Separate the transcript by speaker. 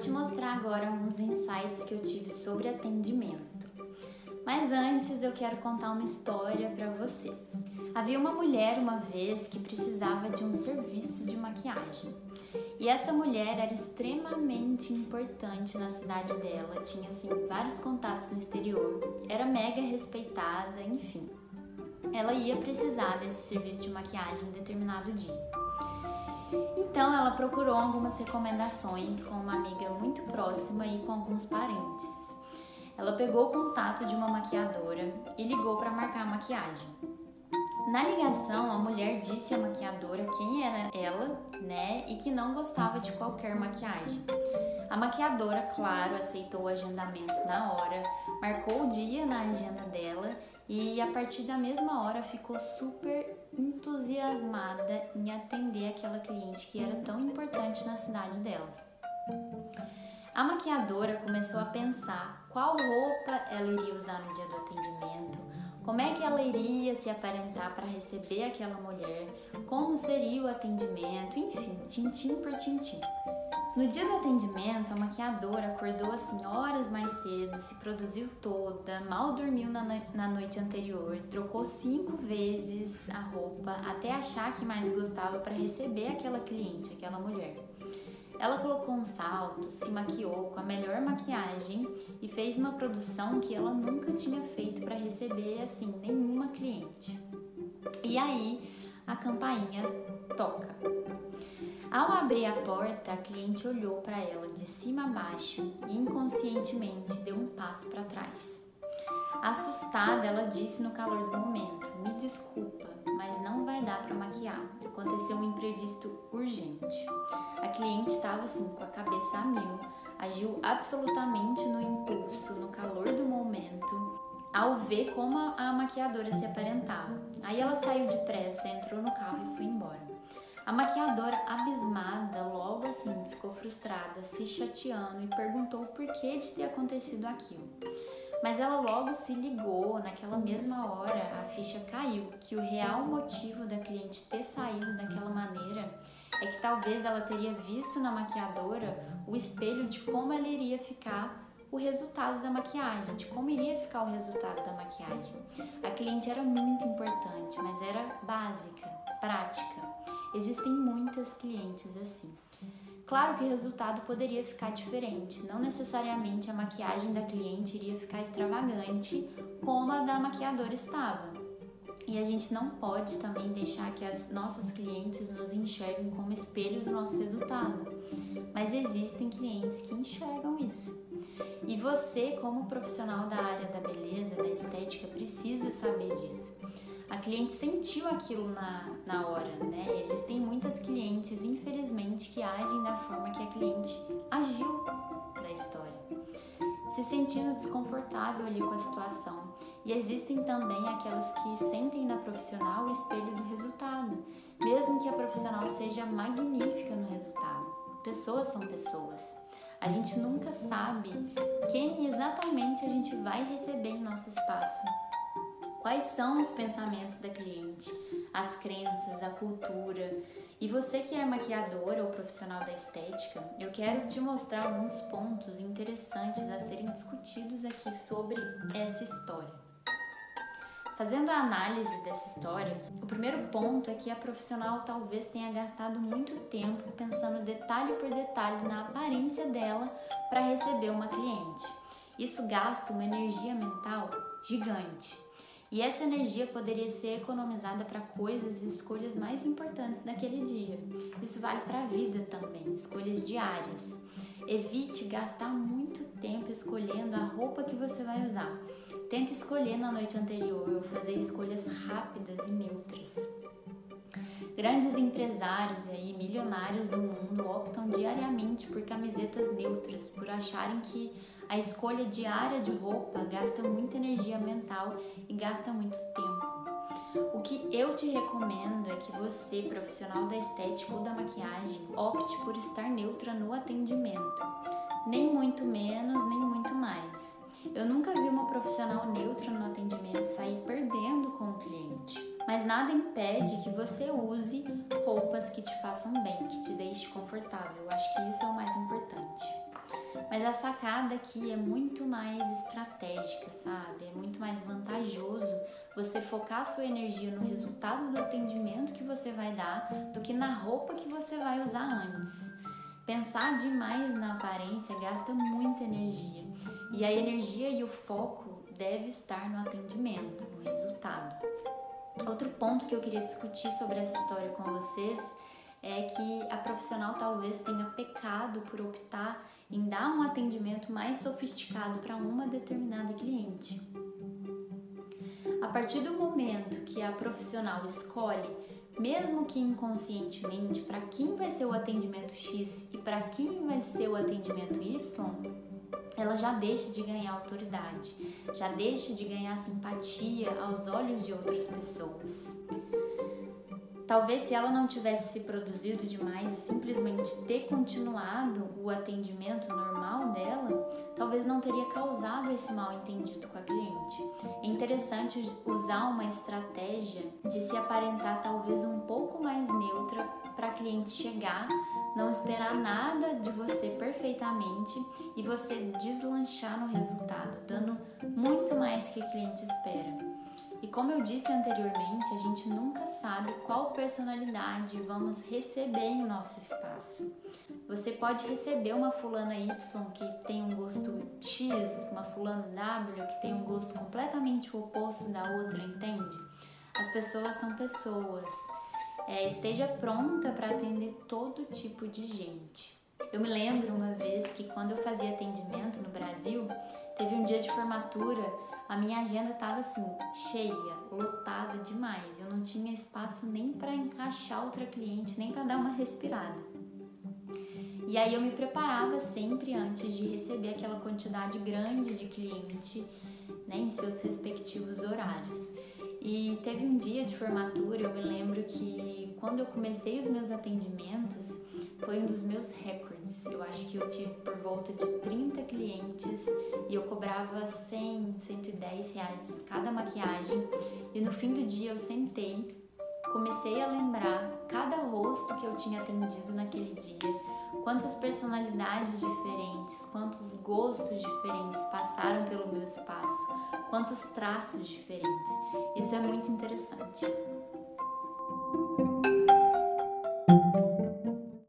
Speaker 1: te mostrar agora uns insights que eu tive sobre atendimento. Mas antes eu quero contar uma história para você. Havia uma mulher uma vez que precisava de um serviço de maquiagem. E essa mulher era extremamente importante na cidade dela, tinha assim vários contatos no exterior, era mega respeitada, enfim. Ela ia precisar desse serviço de maquiagem em determinado dia. Então ela procurou algumas recomendações com uma amiga muito próxima e com alguns parentes. Ela pegou o contato de uma maquiadora e ligou para marcar a maquiagem. Na ligação, a mulher disse à maquiadora quem era ela, né, e que não gostava de qualquer maquiagem. A maquiadora, claro, aceitou o agendamento na hora, marcou o dia na agenda dela e a partir da mesma hora ficou super entusiasmada em atender aquela cliente que era tão importante na cidade dela. A maquiadora começou a pensar qual roupa ela iria usar no dia do atendimento, como é que ela iria se aparentar para receber aquela mulher? Como seria o atendimento? Enfim, tintim por tintim. No dia do atendimento, a maquiadora acordou assim horas mais cedo, se produziu toda, mal dormiu na, na noite anterior, trocou cinco vezes a roupa até achar que mais gostava para receber aquela cliente, aquela mulher. Ela colocou um salto, se maquiou com a melhor maquiagem e fez uma produção que ela nunca tinha feito para receber assim nenhuma cliente. E aí a campainha toca. Ao abrir a porta, a cliente olhou para ela de cima a baixo e inconscientemente deu um passo para trás. Assustada, ela disse no calor do momento: Me desculpa, mas não vai dar para maquiar. Aconteceu um imprevisto urgente. A cliente estava assim, com a cabeça a mil, agiu absolutamente no impulso, no calor do momento, ao ver como a maquiadora se aparentava. Aí ela saiu depressa, entrou no carro e foi embora. A maquiadora, abismada, logo assim ficou frustrada, se chateando e perguntou o porquê de ter acontecido aquilo. Mas ela logo se ligou, naquela mesma hora a ficha caiu, que o real motivo da cliente ter saído daquela maneira é que talvez ela teria visto na maquiadora o espelho de como ela iria ficar o resultado da maquiagem, de como iria ficar o resultado da maquiagem. A cliente era muito importante, mas era básica, prática. Existem muitas clientes assim. Claro que o resultado poderia ficar diferente, não necessariamente a maquiagem da cliente iria ficar extravagante como a da maquiadora estava. E a gente não pode também deixar que as nossas clientes nos enxerguem como espelho do nosso resultado. Mas existem clientes que enxergam isso. E você, como profissional da área da beleza, da estética, cliente sentiu aquilo na, na hora, né? Existem muitas clientes, infelizmente, que agem da forma que a cliente agiu da história, se sentindo desconfortável ali com a situação. E existem também aquelas que sentem na profissional o espelho do resultado, mesmo que a profissional seja magnífica no resultado. Pessoas são pessoas. A gente nunca sabe quem exatamente a gente vai receber em nosso espaço Quais são os pensamentos da cliente, as crenças, a cultura? E você que é maquiadora ou profissional da estética, eu quero te mostrar alguns pontos interessantes a serem discutidos aqui sobre essa história. Fazendo a análise dessa história, o primeiro ponto é que a profissional talvez tenha gastado muito tempo pensando detalhe por detalhe na aparência dela para receber uma cliente. Isso gasta uma energia mental gigante. E essa energia poderia ser economizada para coisas e escolhas mais importantes naquele dia. Isso vale para a vida também, escolhas diárias. Evite gastar muito tempo escolhendo a roupa que você vai usar. Tente escolher na noite anterior ou fazer escolhas rápidas e neutras. Grandes empresários e milionários do mundo optam diariamente por camisetas neutras, por acharem que a escolha diária de roupa gasta muita energia mental e gasta muito tempo. O que eu te recomendo é que você, profissional da estética ou da maquiagem, opte por estar neutra no atendimento. Nem muito menos, nem muito mais. Eu nunca vi uma profissional neutra no atendimento sair perdendo com o cliente. Mas nada impede que você use roupas que te façam bem, que te deixe confortável. Acho que isso é o mais importante. Mas a sacada aqui é muito mais estratégica, sabe? É muito mais vantajoso você focar sua energia no resultado do atendimento que você vai dar do que na roupa que você vai usar antes. Pensar demais na aparência gasta muita energia e a energia e o foco deve estar no atendimento, no resultado. Outro ponto que eu queria discutir sobre essa história com vocês é que a profissional talvez tenha pecado por optar em dar um atendimento mais sofisticado para uma determinada cliente. A partir do momento que a profissional escolhe, mesmo que inconscientemente, para quem vai ser o atendimento X e para quem vai ser o atendimento Y, ela já deixa de ganhar autoridade, já deixa de ganhar simpatia aos olhos de outras pessoas. Talvez se ela não tivesse se produzido demais e simplesmente ter continuado o atendimento normal dela, talvez não teria causado esse mal entendido com a cliente. É interessante usar uma estratégia de se aparentar talvez um pouco mais neutra para a cliente chegar, não esperar nada de você perfeitamente e você deslanchar no resultado, dando muito mais que a cliente espera. E como eu disse anteriormente, a gente nunca sabe qual personalidade vamos receber em nosso espaço. Você pode receber uma fulana Y que tem um gosto X, uma fulana W que tem um gosto completamente oposto da outra, entende? As pessoas são pessoas. É, esteja pronta para atender todo tipo de gente. Eu me lembro uma vez que quando eu fazia atendimento no Brasil, teve um dia de formatura a minha agenda estava assim, cheia, lotada demais. Eu não tinha espaço nem para encaixar outra cliente, nem para dar uma respirada. E aí eu me preparava sempre antes de receber aquela quantidade grande de cliente né, em seus respectivos horários. E teve um dia de formatura, eu me lembro que quando eu comecei os meus atendimentos, foi um dos meus recordes. Eu acho que eu tive por volta de 30 clientes e eu cobrava 100, 110 reais cada maquiagem. E no fim do dia eu sentei, comecei a lembrar cada rosto que eu tinha atendido naquele dia, quantas personalidades diferentes, quantos gostos diferentes passaram pelo meu espaço, quantos traços diferentes. Isso é muito interessante.